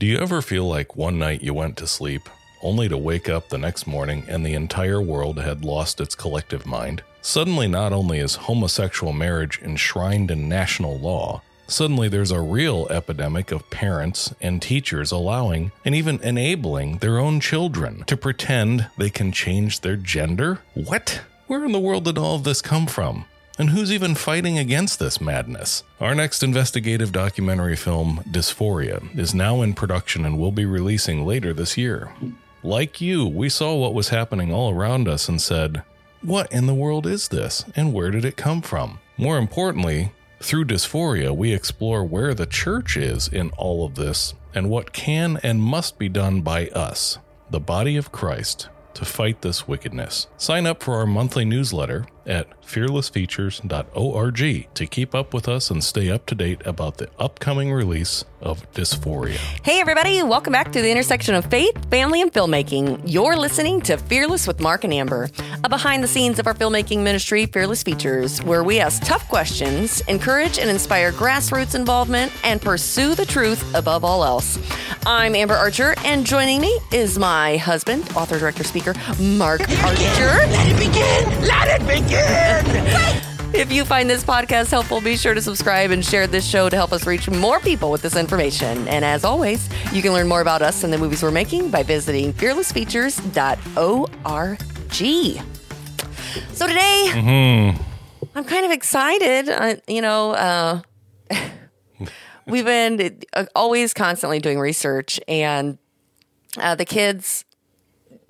Do you ever feel like one night you went to sleep, only to wake up the next morning and the entire world had lost its collective mind? Suddenly, not only is homosexual marriage enshrined in national law, suddenly there's a real epidemic of parents and teachers allowing and even enabling their own children to pretend they can change their gender? What? Where in the world did all of this come from? And who's even fighting against this madness? Our next investigative documentary film, Dysphoria, is now in production and will be releasing later this year. Like you, we saw what was happening all around us and said, What in the world is this? And where did it come from? More importantly, through Dysphoria, we explore where the church is in all of this and what can and must be done by us, the body of Christ, to fight this wickedness. Sign up for our monthly newsletter at fearlessfeatures.org to keep up with us and stay up to date about the upcoming release of Dysphoria. Hey, everybody, welcome back to the intersection of faith, family, and filmmaking. You're listening to Fearless with Mark and Amber, a behind the scenes of our filmmaking ministry, Fearless Features, where we ask tough questions, encourage and inspire grassroots involvement, and pursue the truth above all else. I'm Amber Archer, and joining me is my husband, author, director, speaker, Mark Archer. Let it begin! Let it begin! If you find this podcast helpful, be sure to subscribe and share this show to help us reach more people with this information. And as always, you can learn more about us and the movies we're making by visiting fearlessfeatures.org. So today, I'm kind of excited. Uh, you know, uh, we've been uh, always constantly doing research, and uh, the kids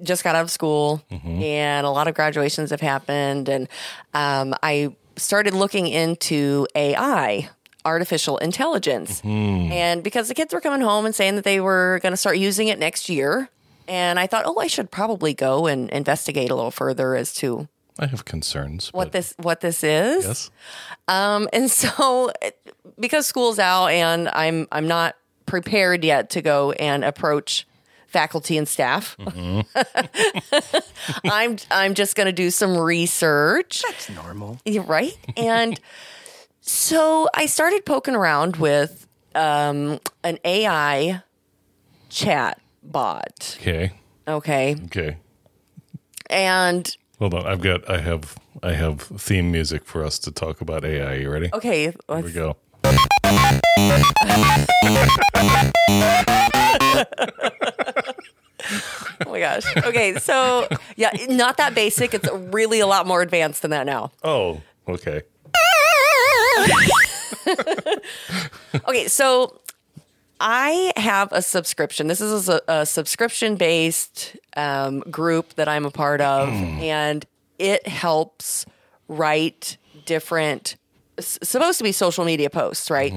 just got out of school and a lot of graduations have happened and um, i started looking into ai artificial intelligence and because the kids were coming home and saying that they were going to start using it next year and i thought oh i should probably go and investigate a little further as to I have concerns. what this what this is Yes. um, and so because school's out and I'm I'm not prepared yet to go and approach faculty and staff. I'm I'm just going to do some research, That's normal. You're right? And so I started poking around with um, an AI chat bot. Okay. Okay. Okay. And Hold on. I've got I have I have theme music for us to talk about AI. You ready? okay, Here we let's, go. my gosh. Okay, so yeah, not that basic. It's really a lot more advanced than that now. Oh, okay. Okay, so I have a subscription. This is a, a subscription based um, group that I'm a part of, and it helps write different, s- supposed to be social media posts, right?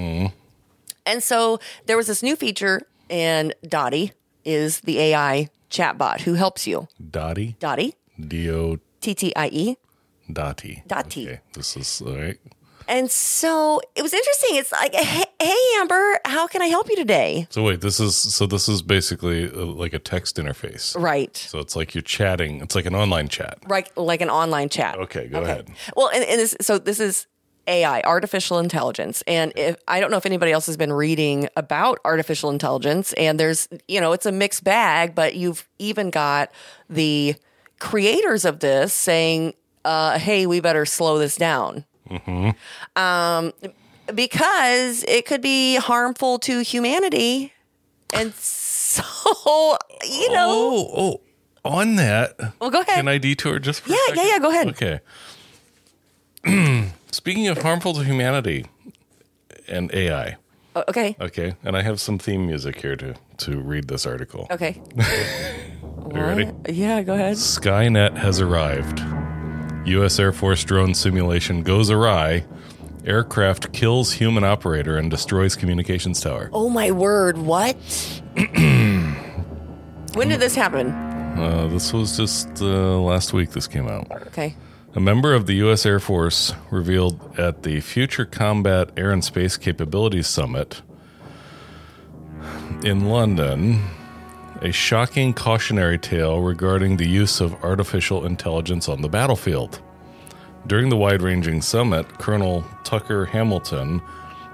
And so there was this new feature, and Dottie is the AI chatbot who helps you. Dottie. Dottie, D O T T I E. Dottie. Dottie. Okay. This is all right. And so it was interesting. It's like, hey, hey, Amber, how can I help you today? So wait, this is so this is basically uh, like a text interface. Right. So it's like you're chatting. It's like an online chat. right like an online chat. Okay, go ahead. Well, and, and this, so this is AI, artificial intelligence, and if I don't know if anybody else has been reading about artificial intelligence, and there's you know it's a mixed bag, but you've even got the creators of this saying, uh, "Hey, we better slow this down." Um, because it could be harmful to humanity, and so you know. Oh, oh, on that. Well, go ahead. Can I detour just for Yeah, yeah, yeah, go ahead. Okay. Speaking of harmful to humanity and AI, Oh, okay. okay, and I have some theme music here to to read this article. Okay. You ready? Yeah, go ahead. Skynet has arrived. U.S. Air Force drone simulation goes awry. Aircraft kills human operator and destroys communications tower. Oh my word, what? when did this happen? Uh, this was just uh, last week. This came out. Okay. A member of the U.S. Air Force revealed at the Future Combat Air and Space Capabilities Summit in London a shocking cautionary tale regarding the use of artificial intelligence on the battlefield. During the wide ranging summit, Colonel Tucker Hamilton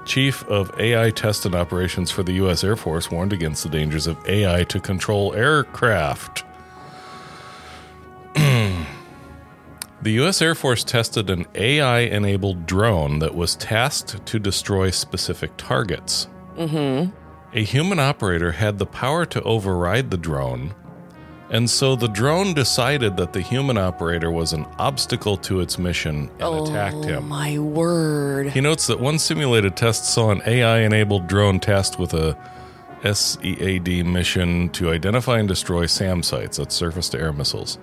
chief of AI test and operations for the U.S. Air Force, warned against the dangers of AI to control aircraft. The U.S. Air Force tested an AI enabled drone that was tasked to destroy specific targets. Mm-hmm. A human operator had the power to override the drone, and so the drone decided that the human operator was an obstacle to its mission and attacked him. Oh my word. He notes that one simulated test saw an AI enabled drone tasked with a SEAD mission to identify and destroy SAM sites, that's surface to air missiles,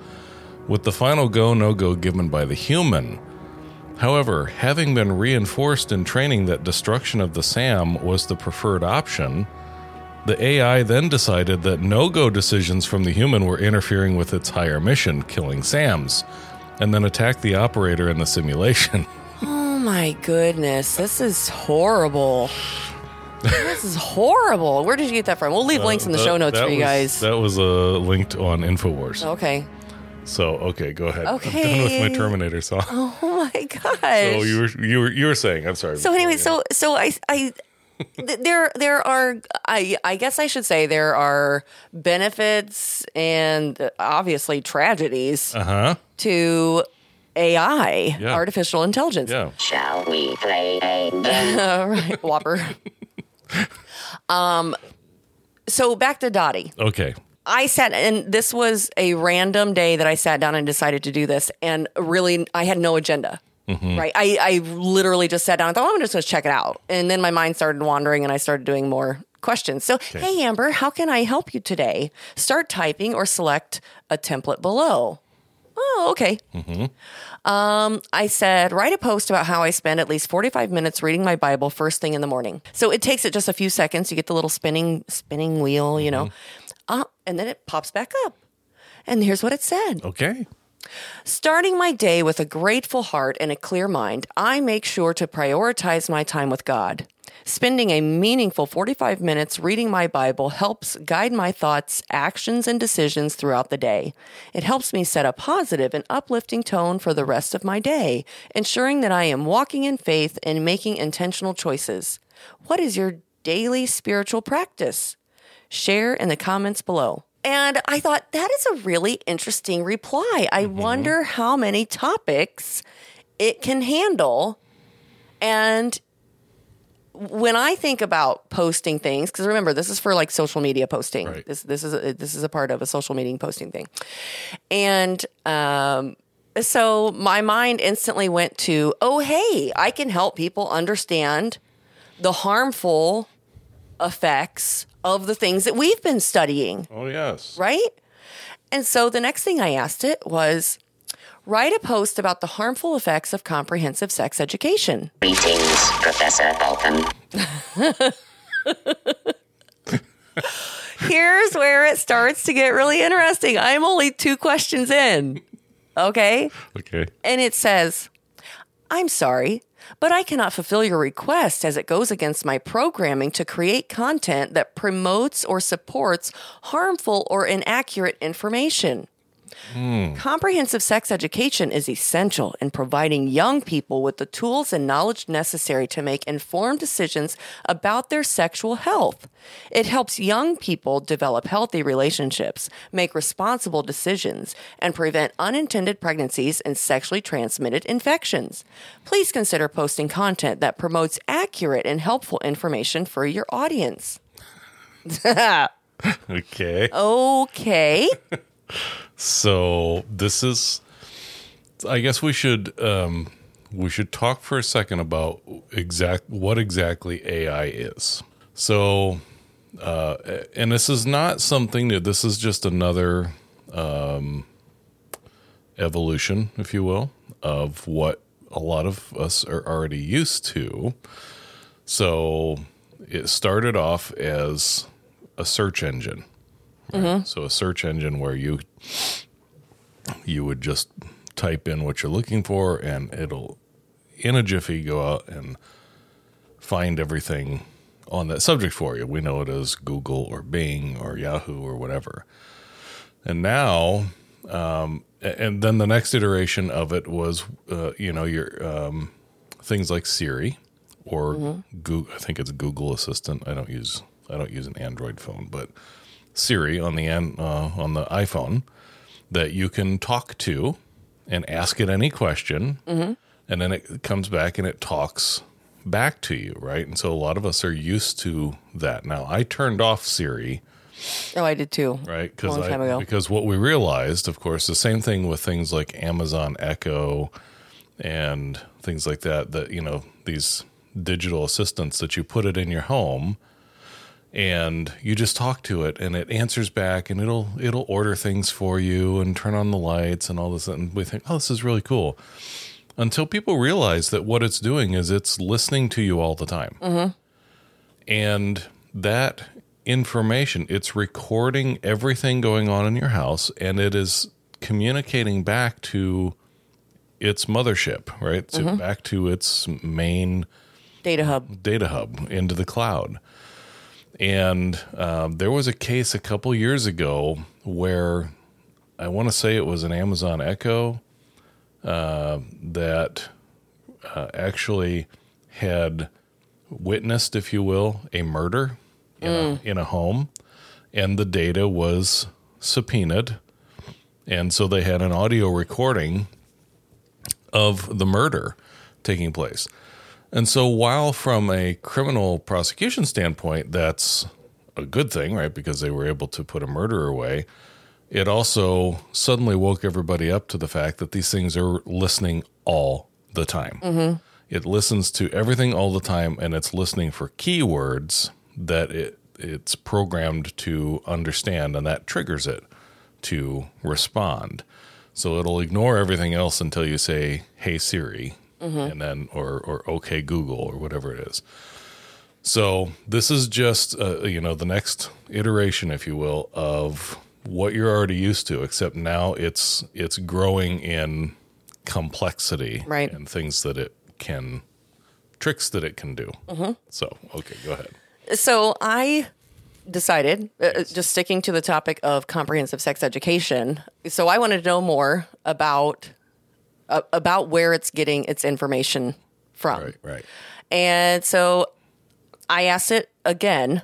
with the final go no go given by the human. However, having been reinforced in training that destruction of the SAM was the preferred option, the AI then decided that no go decisions from the human were interfering with its higher mission, killing SAMs, and then attacked the operator in the simulation. Oh my goodness. This is horrible. this is horrible. Where did you get that from? We'll leave links in the That- show notes for you was- guys. That was uh, linked on Infowars. okay. So okay, go ahead. I'm Okay. done with my Terminator song. Oh my gosh. So you were you were you were saying? I'm sorry. So anyway, so so I I there there are I I guess I should say there are benefits and obviously tragedies uh huh. to AI, Yeah. artificial intelligence. Yeah. Shall we play a game? All right, Whopper. um, so back to Dottie. Okay. I sat, and this was a random day that I sat down and decided to do this, and really, I had no agenda. Right, I, I literally just sat down and thought, oh, I'm just going to check it out, and then my mind started wandering, and I started doing more questions. So, hey, Amber, how can I help you today? Start typing or select a template below. Oh, okay. Um, I said, write a post about how I spend at least 45 minutes reading my Bible first thing in the morning. So it takes it just a few seconds. You get the little spinning spinning wheel, you know, uh, and then it pops back up. And here's what it said. Okay. Starting my day with a grateful heart and a clear mind, I make sure to prioritize my time with God. Spending a meaningful 45 minutes reading my Bible helps guide my thoughts, actions, and decisions throughout the day. It helps me set a positive and uplifting tone for the rest of my day, ensuring that I am walking in faith and making intentional choices. What is your daily spiritual practice? Share in the comments below. And I thought that is a really interesting reply. I wonder how many topics it can handle. And when I think about posting things, because remember, this is for like social media posting. Right. This this is a, this is a part of a social media posting thing, and um, so my mind instantly went to, oh hey, I can help people understand the harmful effects of the things that we've been studying Oh yes. right? And so the next thing I asked it was write a post about the harmful effects of comprehensive sex education. Greetings, Professor Falken. Here's where it starts to get really interesting. I'm only two questions in. Okay? Okay. And it says, I'm sorry, but I cannot fulfill your request as it goes against my programming to create content that promotes or supports harmful or inaccurate information. Hmm. Comprehensive sex education is essential in providing young people with the tools and knowledge necessary to make informed decisions about their sexual health. It helps young people develop healthy relationships, make responsible decisions, and prevent unintended pregnancies and sexually transmitted infections. Please consider posting content that promotes accurate and helpful information for your audience. Okay. Okay. So this is I guess we should um we should talk for a second about exact what exactly AI is. So uh and this is not something that this is just another um evolution, if you will, of what a lot of us are already used to. So it started off as a search engine. Right? So a search engine where you you would just type in what you're looking for and it'll in a jiffy go out and find everything on that subject for you. We know it as Google or Bing or Yahoo or whatever. And now, um, and then the next iteration of it was, uh, you know, your um, things like Siri or Google, I think it's Google Assistant. I don't use I don't use an Android phone, but Siri on the uh, on the iPhone that you can talk to and ask it any question, and then it comes back and it talks back to you, right? And so a lot of us are used to that. Now I turned off Siri Oh, I did too. right? Because because what we realized, of course, the same thing with things like Amazon Echo and things like that. That you know these digital assistants that you put it in your home and you just talk to it and it answers back and it'll it'll order things for you and turn on the lights and all this and we think oh this is really cool until people realize that what it's doing is it's listening to you all the time mm-hmm. and that information it's recording everything going on in your house and it is communicating back to its mothership right so mm-hmm. back to its main Data hub. data hub into the cloud. And um, there was a case a couple years ago where I want to say it was an Amazon Echo uh, that uh, actually had witnessed, if you will, a murder in, a, in a home, and the data was subpoenaed. And so they had an audio recording of the murder taking place. And so, while from a criminal prosecution standpoint, that's a good thing, right? Because they were able to put a murderer away, it also suddenly woke everybody up to the fact that these things are listening all the time. Mm-hmm. It listens to everything all the time, and it's listening for keywords that it it's programmed to understand, and that triggers it to respond. So it'll ignore everything else until you say, "Hey Siri," and then or or "Okay Google" or whatever it is. So this is just uh, you know the next iteration, if you will, of what you're already used to, except now it's it's growing in complexity Right. and things that it can tricks that it can do. So okay, go ahead. So I decided, uh, just sticking to the topic of comprehensive sex education. So I wanted to know more about uh, about where it's getting its information from. Right, right. And so I asked it again.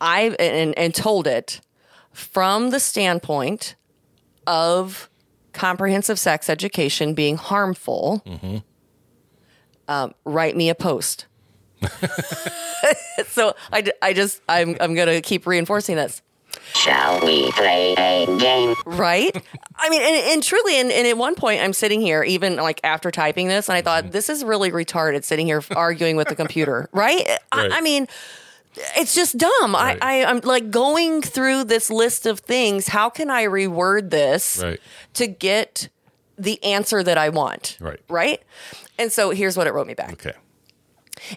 I and, and told it from the standpoint of comprehensive sex education being harmful. Um, write me a post. so I, I just I'm I'm gonna keep reinforcing this. Shall we play a game? right? I mean, and, and truly, and, and at one point, I'm sitting here, even like after typing this, and I thought, mm-hmm. this is really retarded sitting here arguing with the computer, right? Right. I, I mean, it's just dumb. Right. I, I, I'm like going through this list of things. How can I reword this Right. to get the answer that I want? Right. Right. And so here's what it wrote me back. Okay.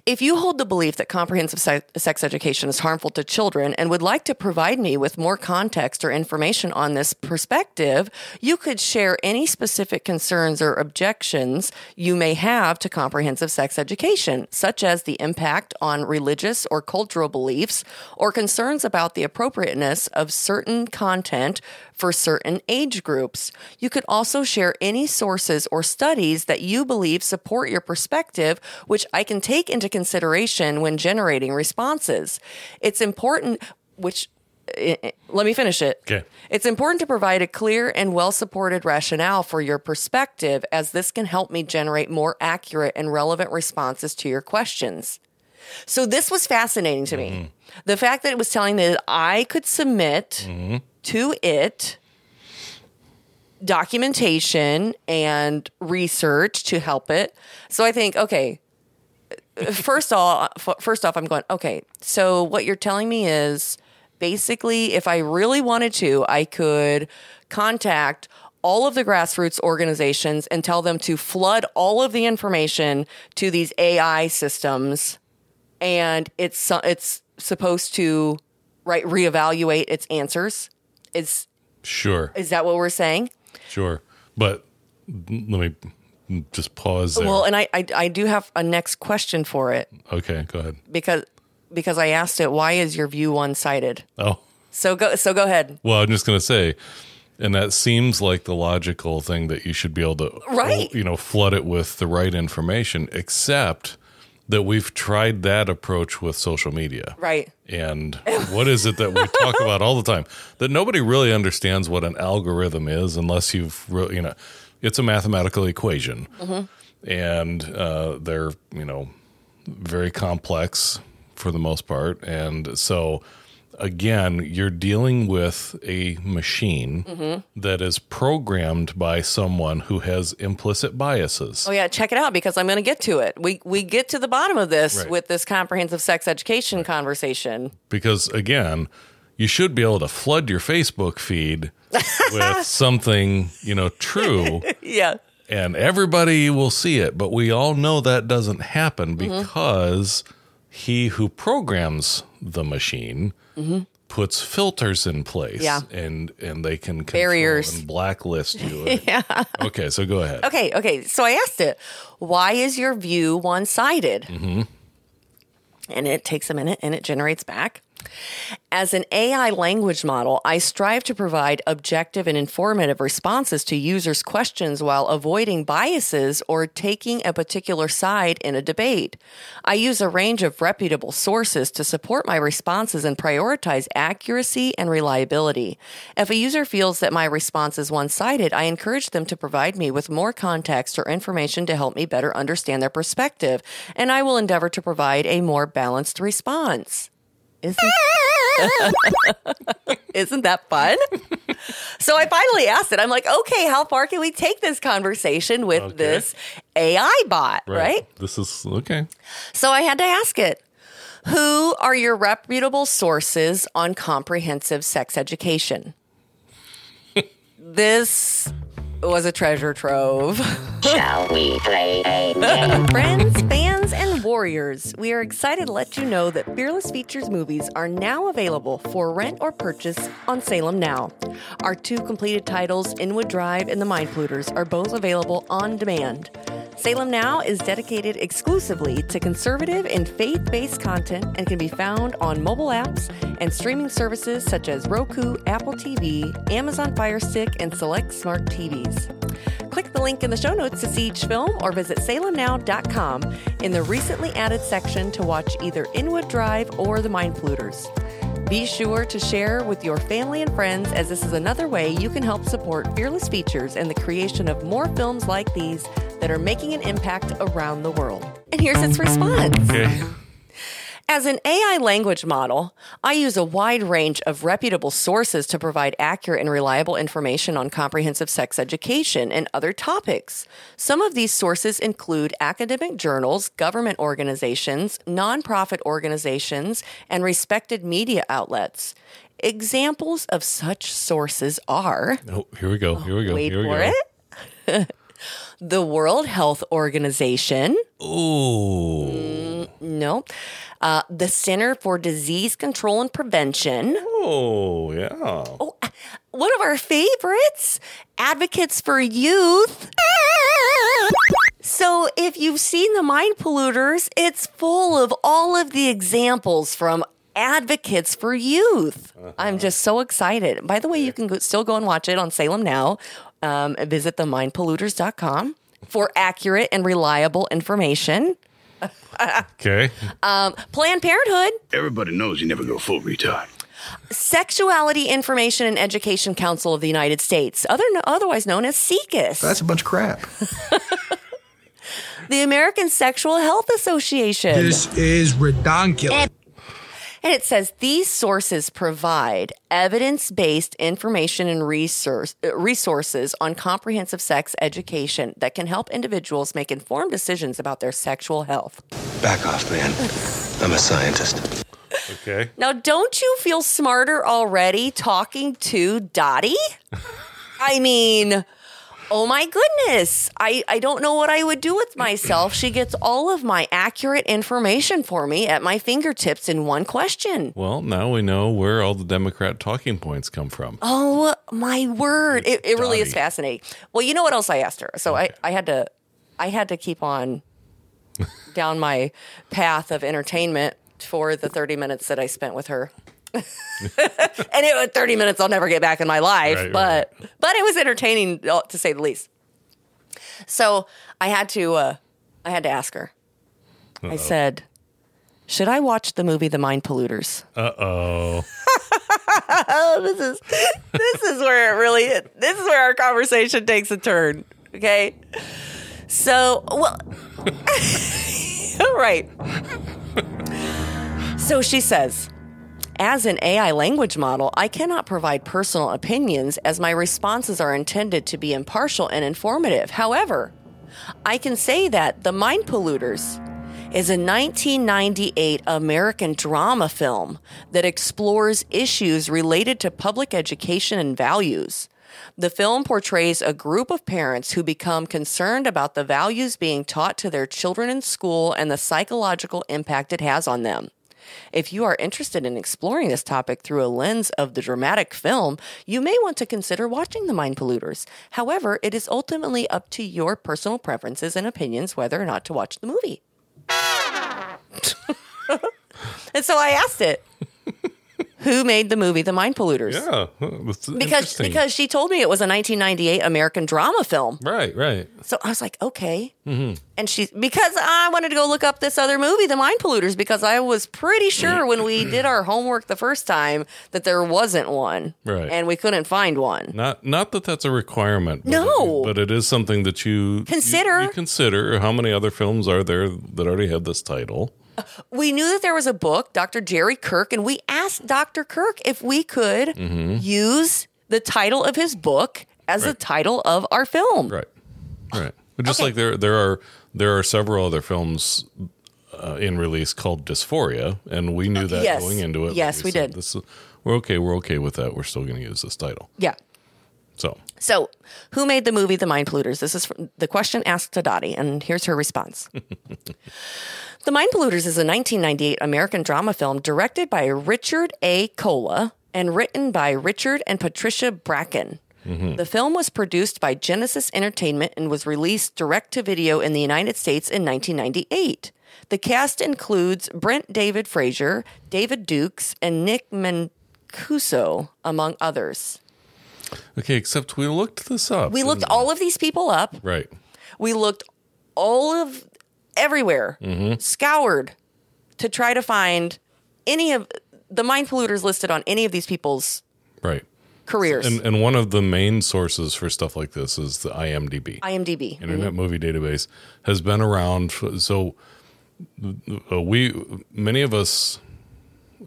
If you hold the belief that comprehensive se- sex education is harmful to children and would like to provide me with more context or information on this perspective, you could share any specific concerns or objections you may have to comprehensive sex education, such as the impact on religious or cultural beliefs or concerns about the appropriateness of certain content for certain age groups. You could also share any sources or studies that you believe support your perspective, which I can take into consideration when generating responses. It's important, which eh, eh, let me finish it. Okay. It's important to provide a clear and well supported rationale for your perspective, as this can help me generate more accurate and relevant responses to your questions. So, this was fascinating to me. The fact that it was telling me that I could submit to it documentation and research to help it. So, I think, okay, first all first off i'm going okay so what you're telling me is basically if i really wanted to i could contact all of the grassroots organizations and tell them to flood all of the information to these ai systems and it's it's supposed to right reevaluate its answers is Sure. is that what we're saying Sure. But let me just pause there. well and I, I i do have a next question for it okay, go ahead. because because i asked it why is your view one-sided Oh, So go so go ahead. well, I'm just going to say, and that seems like the logical thing that you should be able to, Right. you know, flood it with the right information, except that we've tried that approach with social media. Right. And what is it that we talk about all the time that nobody really understands what an algorithm is unless you've, re- you know, it's a mathematical equation. And uh, they're, you know, very complex for the most part. And so, again, you're dealing with a machine that is programmed by someone who has implicit biases. Oh yeah, check it out because I'm going to get to it. We we get to the bottom of this Right. with this comprehensive sex education conversation. because again you should be able to flood your facebook feed with something you know true Yeah. and everybody will see it but we all know that doesn't happen mm-hmm. because he who programs the machine puts filters in place Yeah. and and they can Barriers. and blacklist you yeah okay so go ahead Okay, okay. So I asked it, why is your view one sided? Mm-hmm. And it takes a minute and it generates back. As an AI language model, I strive to provide objective and informative responses to users' questions while avoiding biases or taking a particular side in a debate. I use a range of reputable sources to support my responses and prioritize accuracy and reliability. If a user feels that my response is one sided, I encourage them to provide me with more context or information to help me better understand their perspective, and I will endeavor to provide a more balanced response. Isn't, Isn't that fun? so I finally asked it. I'm like, okay, how far can we take this conversation with Okay. this AI bot, right? this is okay So I had to ask it Who are your reputable sources on comprehensive sex education? this was a treasure trove. Shall we play a game? Friends, fans, and warriors, we are excited to let you know that Fearless Features movies are now available for rent or purchase on Salem Now. Our two completed titles, Inwood Drive and The Mind Polluters, are both available on demand. Salem Now is dedicated exclusively to conservative and faith based content and can be found on mobile apps and streaming services such as Roku, Apple TV, Amazon Fire Stick, and select smart TVs. Click the link in the show notes to see each film or visit salemnow.com in the recently added section to watch either Inwood Drive or The Mind Polluters. Be sure to share with your family and friends as this is another way you can help support Fearless Features and the creation of more films like these that are making an impact around the world. And here's its response. okay As an AI language model, I use a wide range of reputable sources to provide accurate and reliable information on comprehensive sex education and other topics. Some of these sources include academic journals, government organizations, nonprofit organizations, and respected media outlets. Examples of such sources are oh, here we go here we go wait here we for go it. the World Health Organization, Ooh. Mm, no, uh, the Center for Disease Control and Prevention, Oh, yeah. one of our favorites, Advocates for Youth. So, if you've seen the Mind Polluters, it's full of all of the examples from Advocates for Youth. I'm uh-huh. just so excited. By the way, you can go, still go and watch it on Salem Now. Um, visit themindpolluters.com for accurate and reliable information. Okay. Planned Parenthood, Everybody knows you never go full retard. Sexuality Information and Education Council of the United States, other, otherwise known as SIECUS. That's a bunch of crap. the American Sexual Health Association. This is redonkulous. And it says these sources provide evidence based information and resource, uh, resources on comprehensive sex education that can help individuals make informed decisions about their sexual health. Back off, man. I'm a scientist. Okay. Now, don't you feel smarter already talking to Dottie? I mean, oh my goodness. I, I don't know what I would do with myself. She gets all of my accurate information for me at my fingertips in one question. Well, now we know where all the Democrat talking points come from. Oh my word. It, it really is fascinating. Well, you know what else I asked her? So I, I had to I had to keep on down my path of entertainment for the 30 minutes that I spent with her. and it was 30 minutes I'll never get back in my life, Right, but but it was entertaining uh, to say the least. So I had to uh, I had to ask her. I said, "Should I watch the movie The Mind Polluters?" Uh oh. Oh, this is this is where it really this is where our conversation takes a turn. Okay, so well, all right. So she says, as an AI language model, I cannot provide personal opinions as my responses are intended to be impartial and informative. However, I can say that The Mind Polluters is a 1998 American drama film that explores issues related to public education and values. The film portrays a group of parents who become concerned about the values being taught to their children in school and the psychological impact it has on them. If you are interested in exploring this topic through a lens of the dramatic film, you may want to consider watching The Mind Polluters. However, it is ultimately up to your personal preferences and opinions whether or not to watch the movie. and so I asked it, who made the movie The Mind Polluters? Yeah. That's Because because she told me it was a 1998 American drama film. Right, right. So I was like, okay. Mm-hmm. And she, because I wanted to go look up this other movie, The Mind Polluters, because I was pretty sure when we did our homework the first time that there wasn't one. Right. And we couldn't find one. Not not that that's a requirement. But No. but it is something that you Consider. You, you consider how many other films are there that already have this title? We knew that there was a book, Dr. Jerry Kirk, and we asked Dr. Kirk if we could Mm-hmm. use the title of his book as the title of our film. Right, right. But just Okay. like there there are there are several other films uh, in release called Dysphoria, and we knew that Yes. going into it. Yes, we said, did. This is, we're okay. We're okay with that. We're still going to use this title. Yeah. So So, who made the movie The Mind Polluters? This is the question asked to Dottie, and here's her response. the Mind Polluters is a 1998 American drama film directed by Richard A. Cola and written by Richard and Patricia Bracken. Mm-hmm. The film was produced by Genesis Entertainment and was released direct to video in the United States in 1998. The cast includes Brent David Fraser, David Dukes, and Nick Mancuso, among others. okay, except we looked this up. We looked all of these people up. right. We looked all of everywhere, scoured to try to find any of the mind polluters listed on any of these people's Right. careers. And and one of the main sources for stuff like this is the IMDb. IMDb. Internet Movie Database has been around. f- So uh, we, many of us,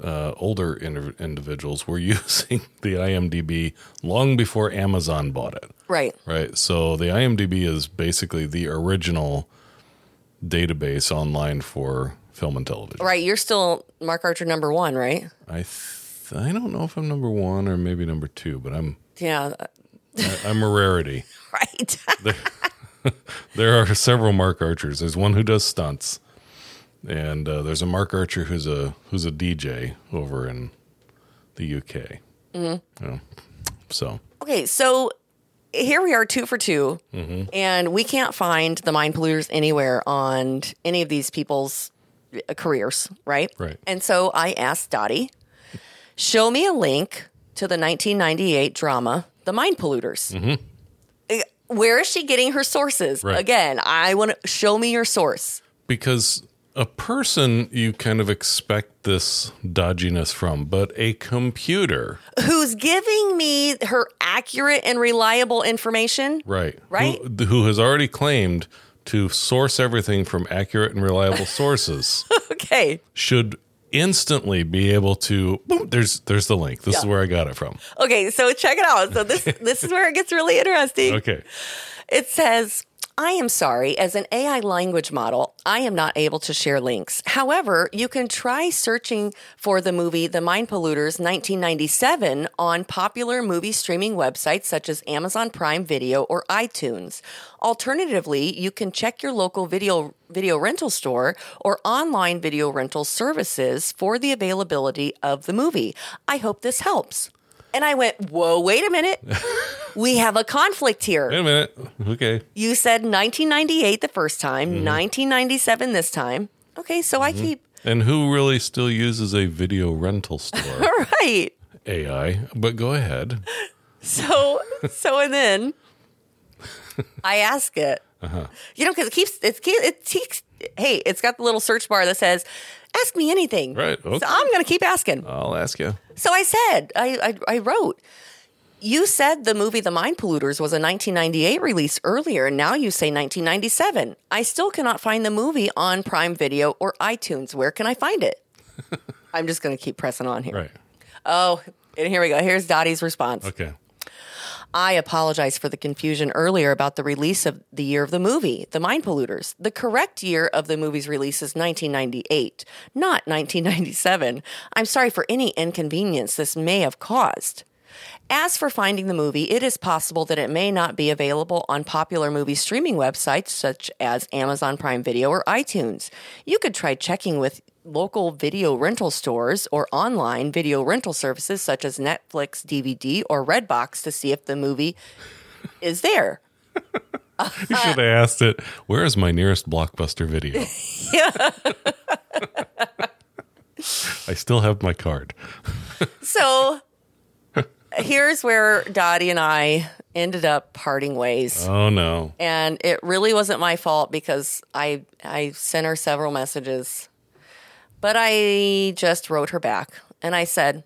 uh, older indiv- individuals, were using the IMDb long before Amazon bought it. Right. Right. So the IMDb is basically the original database online for film and television. Right. You're still Mark Archer number one, right? I th- I don't know if I'm number one or maybe number two, but I'm Yeah. I- I'm a rarity. Right. There are several Mark Archers. There's one who does stunts, and uh, there's a Mark Archer who's a who's a DJ over in the UK. Mm-hmm. Yeah. So okay. So here we are, two for 2 Mm-hmm. and we can't find the mind polluters anywhere on any of these people's uh, careers, right? Right. And so I asked Dottie, show me a link to the 1998 drama, The Mind Polluters. Uh, Where is she getting her sources? Mm-hmm. Right. Again, I want to show me your source. because a person you kind of expect this dodginess from, but a computer, Who's giving me her accurate and reliable information? right? Right. Who, who has already claimed to source everything from accurate and reliable sources Okay. should instantly be able to boom, there's there's the link this is where i got it from Okay, so check it out. So this this is where it gets really interesting. okay It says, I am sorry, as an AI language model, I am not able to share links. However, you can try searching for the movie The Mind Polluters 1997 on popular movie streaming websites such as Amazon Prime Video or iTunes. Alternatively, you can check your local video video rental store or online video rental services for the availability of the movie. I hope this helps. And I went, "Whoa, wait a minute. we have a conflict here." wait a minute okay You said 1998 the first time, Mm-hmm. 1997 this time. Okay, so I keep and who really still uses a video rental store all right. ai but go ahead So so and then I ask it. Uh-huh. You know, because it keeps it keeps it keeps hey, it's got the little search bar that says, "Ask me anything." Right, okay. So I'm going to keep asking. I'll ask you. So I said, I, I, I wrote, you said the movie The Mind Polluters was a 1998 release earlier, and now you say 1997. I still cannot find the movie on Prime Video or iTunes. Where can I find it? I'm just going to keep pressing on here. Right. Oh, and here we go. Here's Dottie's response. Okay. I apologize for the confusion earlier about the release of the year of the movie, The Mind Polluters. The correct year of the movie's release is 1998, not 1997. I'm sorry for any inconvenience this may have caused. As for finding the movie, it is possible that it may not be available on popular movie streaming websites such as Amazon Prime Video or iTunes. You could try checking with local video rental stores or online video rental services such as Netflix, DVD, or Redbox to see if the movie is there. You should have asked it. Where is my nearest blockbuster video? I still have my card. So here's where Dottie and I ended up parting ways. Oh no. and it really wasn't my fault because I I sent her several messages, but I just wrote her back and I said,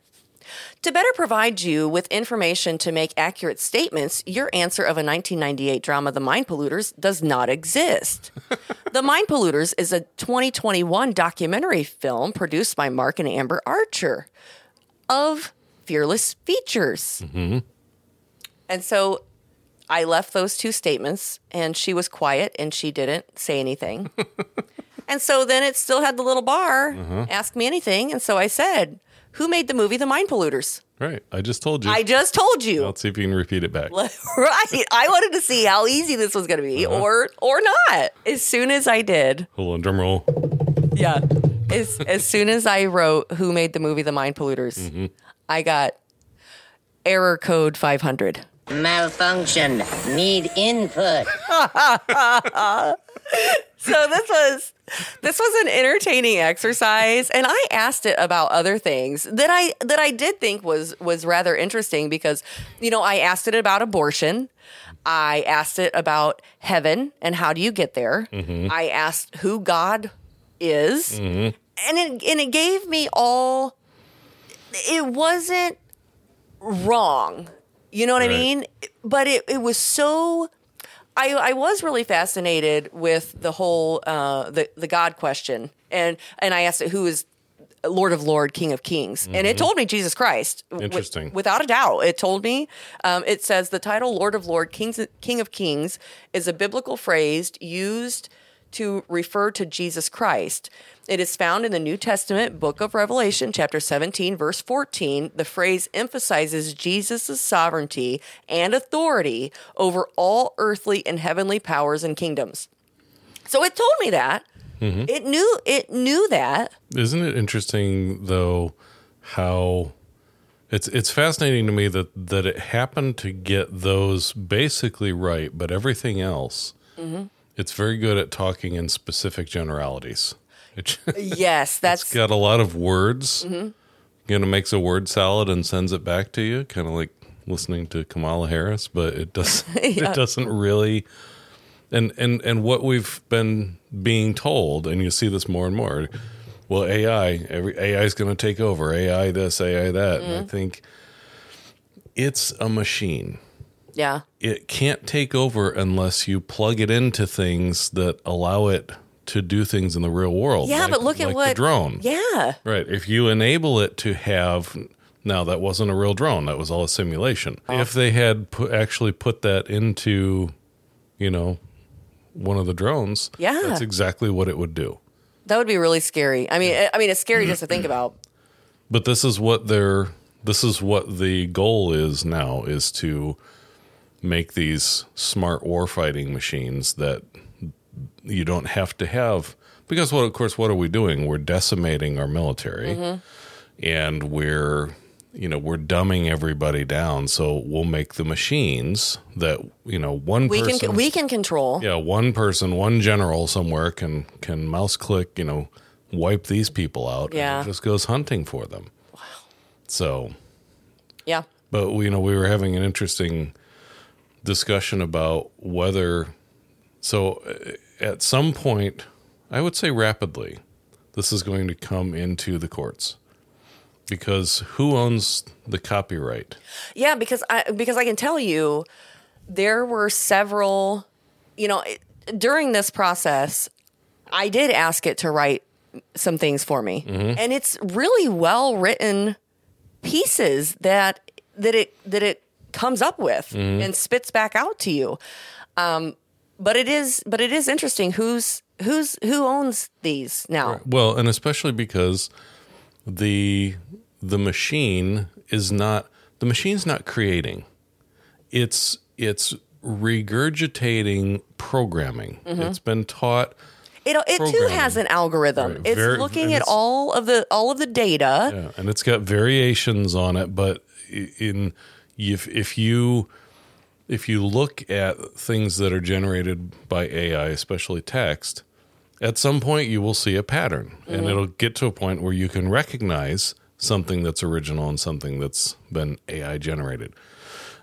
to better provide you with information to make accurate statements, your answer of a 1998 drama, The Mind Polluters, does not exist. the Mind Polluters is a 2021 documentary film produced by Mark and Amber Archer of Fearless Features. Mm-hmm. And so I left those two statements, and she was quiet and she didn't say anything. and so then it still had the little bar, uh-huh. ask me anything. And so I said, Who made the movie The Mind Polluters? Right. I just told you. I just told you. Let's see if you can repeat it back. right. I wanted to see how easy this was going to be uh-huh. or or not. As soon as I did, Hold on, drum roll. yeah. As as soon as I wrote who made the movie The Mind Polluters, mm-hmm. I got error code 500. Malfunction. Need input. so this was this was an entertaining exercise and i asked it about other things that i that i did think was was rather interesting because you know i asked it about abortion. I asked it about heaven and how do you get there. Mm-hmm. I asked who god is mm-hmm. and it and it gave me all it wasn't wrong. You know what i mean? But it, it was so I, I was really fascinated with the whole uh, the the God question, and and I asked it who is Lord of Lord, King of Kings, and it told me Jesus Christ. Interesting. without a doubt, it told me. Um, it says the title Lord of Lord, Kings, King of Kings is a biblical phrase used to refer to Jesus Christ. It is found in the New Testament book of Revelation, chapter 17, verse 14. The phrase emphasizes Jesus' sovereignty and authority over all earthly and heavenly powers and kingdoms. So it told me that. Mm-hmm. It knew it knew that. Isn't it interesting though how it's it's fascinating to me that that it happened to get those basically right, but everything else mm-hmm. It's very good at talking in specific generalities. It, Yes, that's it's got a lot of words. You know, makes a word salad and sends it back to you, kind of like listening to Kamala Harris, but it does it doesn't really and and and what we've been being told, and you see this more and more. Well, AI, every AI is going to take over. AI this, AI that. And I mm. think it's a machine. Yeah. It can't take over unless you plug it into things that allow it to do things in the real world. Yeah, like- but look at what the drone. Yeah. Right. If you enable it to have now that wasn't a real drone, that was all a simulation. Oh. If they had pu- actually put that into, you know, one of the drones, Yeah. that's exactly what it would do. That would be really scary. I mean, I mean, it's scary just to think about. But this is what they're this is what the goal is now is to make these smart warfighting machines that you don't have to have because what of course what are we doing? We're decimating our military mm-hmm. and we're you know, we're dumbing everybody down, so we'll make the machines that you know one We person can we can control. yeah, one person, one general somewhere can can mouse click, you know, wipe these people out. Yeah. just goes hunting for them. Wow. So, Yeah. but we, you know, we were having an interesting discussion about whether. So, uh, at some point, I would say rapidly, this is going to come into the courts because who owns the copyright? Yeah, because I because I can tell you there were several, you know, during this process, I did ask it to write some things for me. And it's really well written pieces that that it that it comes up with and spits back out to you. Um but it is but it is interesting who's who's who owns these now. Well, and especially because the the machine is not the machine's not creating. It's it's regurgitating programming. Mm-hmm. It's been taught It it too has an algorithm. Right, It's looking at it's- all of the all of the data. Yeah, and it's got variations on it, but in if if you if you look at things that are generated by AI, especially text, at some point you will see a pattern, and mm-hmm. it'll get to a point where you can recognize something that's original and something that's been AI generated.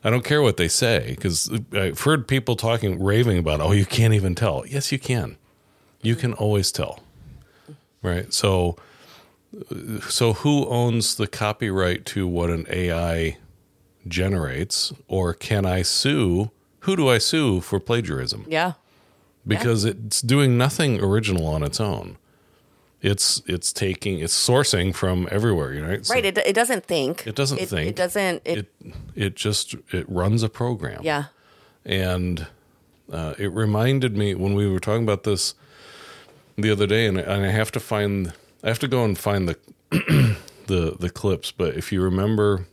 I don't care what they say because I've heard people talking, raving about, oh, you can't even tell. Yes, you can. You can always tell, right? So so who owns the copyright to what an AI generates or can I sue who do I sue for plagiarism Yeah. because it's doing nothing original on its own it's it's taking it's sourcing from everywhere you know right So Right. It, it doesn't think. It doesn't it, think. It doesn't. It, it it just it runs a program yeah. and uh, it reminded me when we were talking about this the other day, and, and I have to find, I have to go and find the the the clips. But if you remember,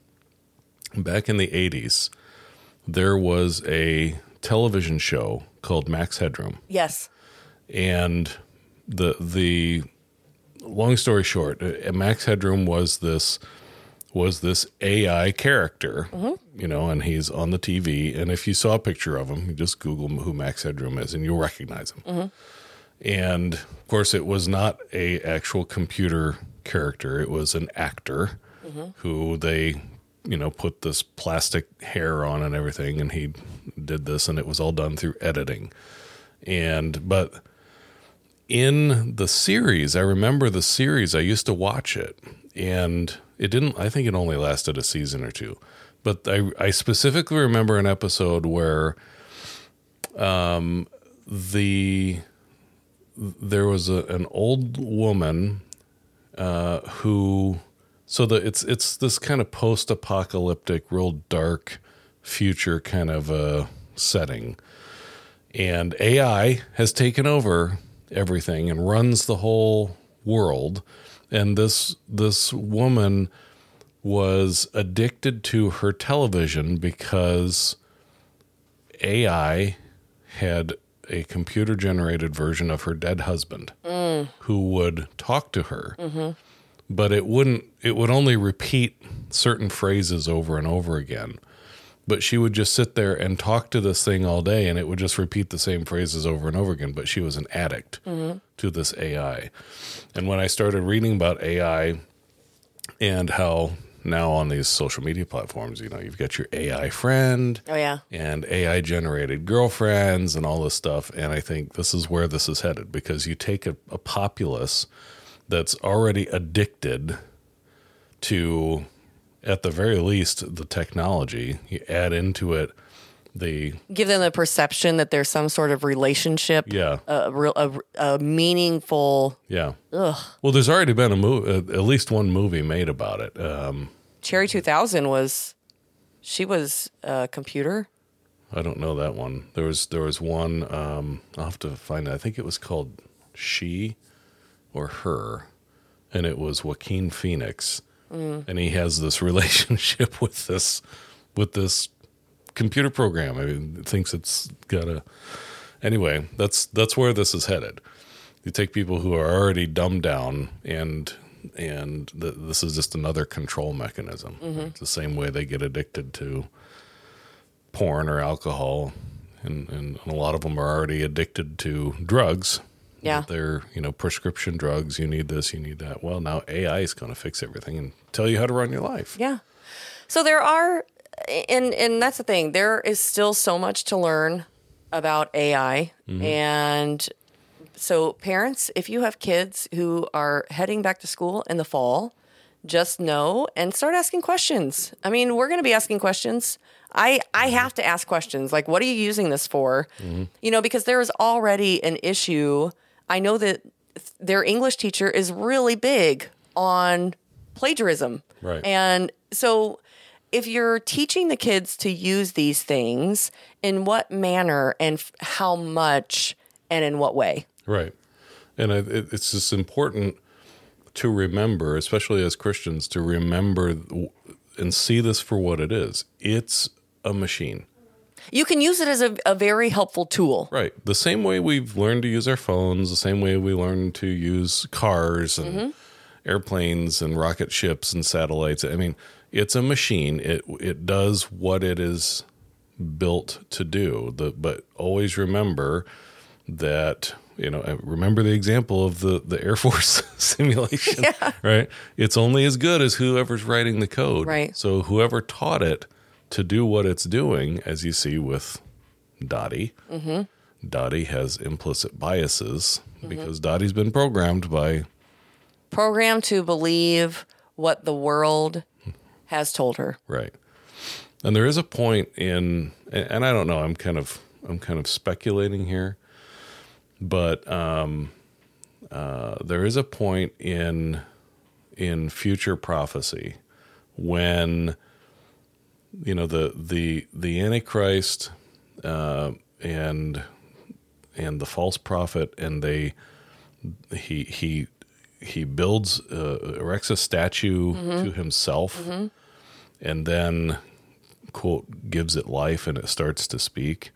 back in the '80s, there was a television show called Max Headroom, Yes. and the the long story short, uh, Max Headroom was this was this AI character, mm-hmm. you know, and he's on the TV. And if you saw a picture of him, you just Google who Max Headroom is, and you'll recognize him. Mm-hmm. And of course, it was not a actual computer character; it was an actor mm-hmm. who they, you know, put this plastic hair on and everything, and he did this, and it was all done through editing. And but in the series, I remember the series, I used to watch it and it didn't, I think it only lasted a season or two. But I, I specifically remember an episode where um, the there was a, an old woman uh, who so the it's it's this kind of post-apocalyptic, real dark future kind of a setting and AI has taken over everything and runs the whole world. And this this woman was addicted to her television because AI had a computer generated version of her dead husband mm. who would talk to her. Mm-hmm. But it wouldn't it would only repeat certain phrases over and over again. But she would just sit there and talk to this thing all day and it would just repeat the same phrases over and over again. But she was an addict mm-hmm. to this ai and when i started reading about ai and how now on these social media platforms you know you've got your ai friend Oh yeah. and ai generated girlfriends and all this stuff. And i think this is where this is headed because you take a, a populace that's already addicted to at the very least the technology you add into it the Give them the perception that there's some sort of relationship. yeah A real a, a meaningful. yeah well there's already been a movie at least one movie made about it um Cherry 2000 was. She was a computer. i don't know that one there was there was one um i'll have to find it i think it was called she or her and it was joaquin phoenix. And he has this relationship with this with this computer program. I mean thinks it's got a anyway that's that's where this is headed. You take people who are already dumbed down and and th- this is just another control mechanism. Mm-hmm. It's the same way they get addicted to porn or alcohol and, and a lot of them are already addicted to drugs Yeah. they're you know prescription drugs you need this you need that well now ai is going to fix everything and tell you how to run your life Yeah. So there are, and and that's the thing. There is still so much to learn about AI, mm-hmm. and So, parents, if you have kids who are heading back to school in the fall, just know and start asking questions. I mean, we're going to be asking questions. I I mm-hmm. have to ask questions like, what are you using this for? Mm-hmm. You know, because there is already an issue. I know that their English teacher is really big on plagiarism, Right. And so, if you're teaching the kids to use these things, in what manner and f- how much and in what way? Right. And it, it- it's just important to remember, especially as Christians, to remember and see this for what it is. It's a machine. You can use it as a, a very helpful tool. Right. The same way we've learned to use our phones, the same way we learn to use cars and airplanes and rocket ships and satellites. I mean, it's a machine. It it does what it is built to do. The, but always remember that you know uh, remember the example of the the Air Force simulation, right? It's only as good as whoever's writing the code. Right. So whoever taught it to do what it's doing, as you see with Dottie. Dottie has implicit biases because Dottie's been programmed by Programmed to believe what the world has told her. right. And there is a point in, and and I don't know. I'm kind of I'm kind of speculating here, but um, uh, there is a point in in future prophecy when you know the the the Antichrist uh, and and the false prophet and they he he he builds uh, erects a statue to himself and then quote gives it life and it starts to speak.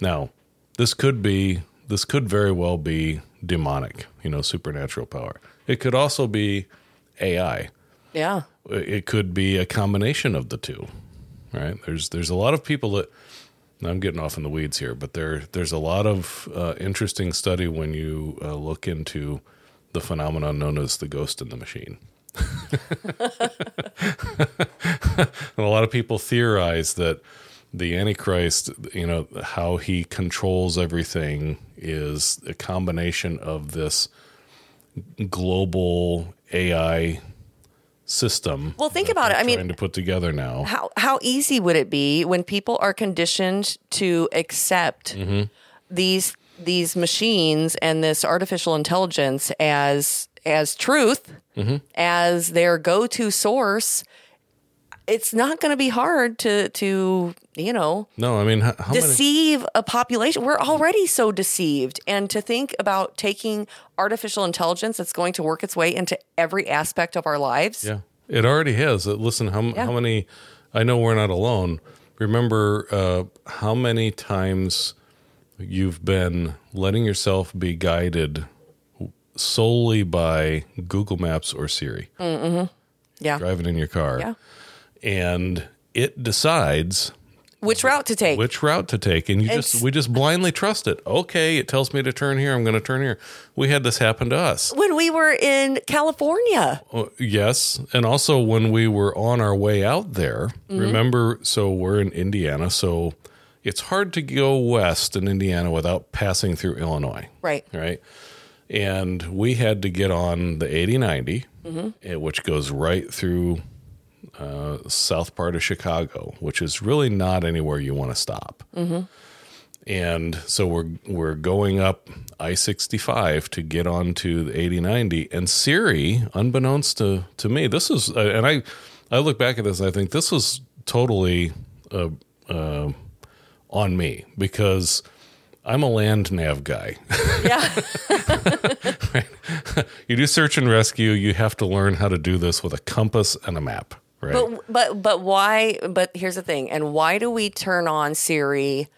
Now this could be this could very well be demonic you know supernatural power. It could also be ai Yeah. it could be a combination of the two right? There's there's a lot of people that i'm getting off in the weeds here but there there's a lot of uh, interesting study when you uh, look into the phenomenon known as the ghost in the machine. And a lot of people theorize that the antichrist you know how he controls everything is a combination of this global ai system Well, think about it. I mean, trying to put together now. how how easy would it be when people are conditioned to accept Mm-hmm. these these machines and this artificial intelligence as as truth Mm-hmm. as their go-to source it's not going to be hard to to you know No, I mean, how, how many? deceive a population. We're already so deceived. And to think about taking artificial intelligence that's going to work its way into every aspect of our lives. Yeah, it already has. Uh, Listen, how Yeah. how many? I know we're not alone. Remember uh, how many times you've been letting yourself be guided solely by Google Maps or Siri, Yeah. driving in your car, Yeah. And it decides Which route to take? which route to take and you It's- just we just blindly trust it okay it tells me to turn here i'm going to turn here we had this happen to us when we were in California. Oh, yes and also when we were on our way out there Mm-hmm. remember so we're in indiana so it's hard to go west in indiana without passing through illinois Right. right and we had to get on the 8090 Mm-hmm. eh, which goes right through uh, south part of chicago which is really not anywhere you want to stop Mm-hmm. and so we're we're going up i-65 to get onto the 8090 and siri unbeknownst to to me this is uh, and i i look back at this and i think this was totally uh, uh, on me because i'm a land nav guy Yeah. you do search and rescue you have to learn how to do this with a compass and a map right but but but why but here's the thing. And why do we turn on Siri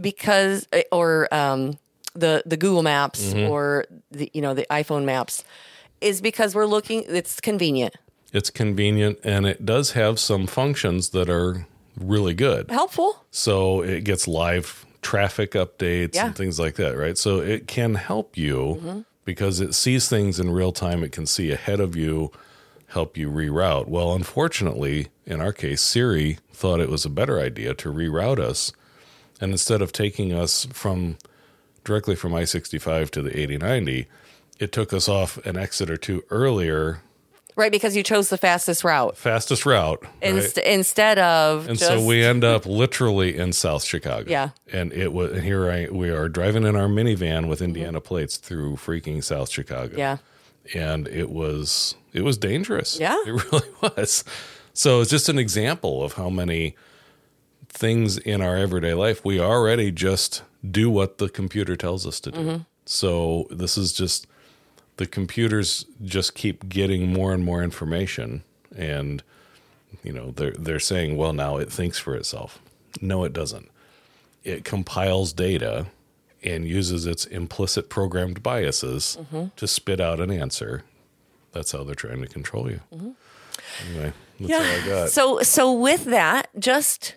because or um the the Google Maps Mm-hmm. or the you know the iPhone Maps is because we're looking it's convenient. it's convenient and it does have some functions that are really good Helpful. so it gets live traffic updates Yeah. and things like that right so it can help you because it sees things in real time it can see ahead of you help you reroute well unfortunately in our case siri thought it was a better idea to reroute us and instead of taking us from directly from I 65 to the 8090, it took us off an exit or two earlier, Right, because you chose the fastest route fastest route. right? Instead of And just, so we end up literally in South Chicago. Yeah. And it was and here I we are driving in our minivan with Indiana Mm-hmm. plates through freaking South Chicago. yeah. And it was it was dangerous. Yeah. It really was. So it's just an example of how many things in our everyday life we already just do what the computer tells us to do. Mm-hmm. So this is just the computers just keep getting more and more information and you know they're they're saying well now it thinks for itself no it doesn't it compiles data and uses its implicit programmed biases to spit out an answer that's how they're trying to control you anyway that's all i got So so with that, just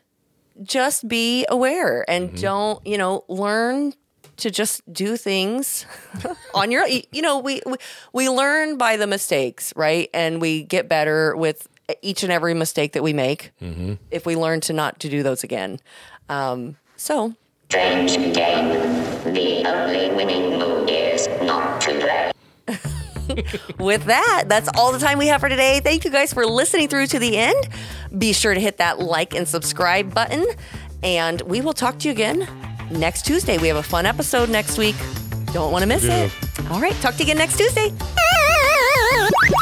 just be aware and Mm-hmm. don't, you know, learn to just do things on your you know, we, we we learn by the mistakes, right? And we get better with each and every mistake that we make Mm-hmm. if we learn to not to do those again. Um, so Strange game. The only winning move is not to play. with that, that's all the time we have for today. Thank you guys for listening through to the end. Be sure to hit that like and subscribe button, and we will talk to you again next Tuesday. We have a fun episode next week. Don't want to miss Yeah. it. All right, talk to you again next Tuesday.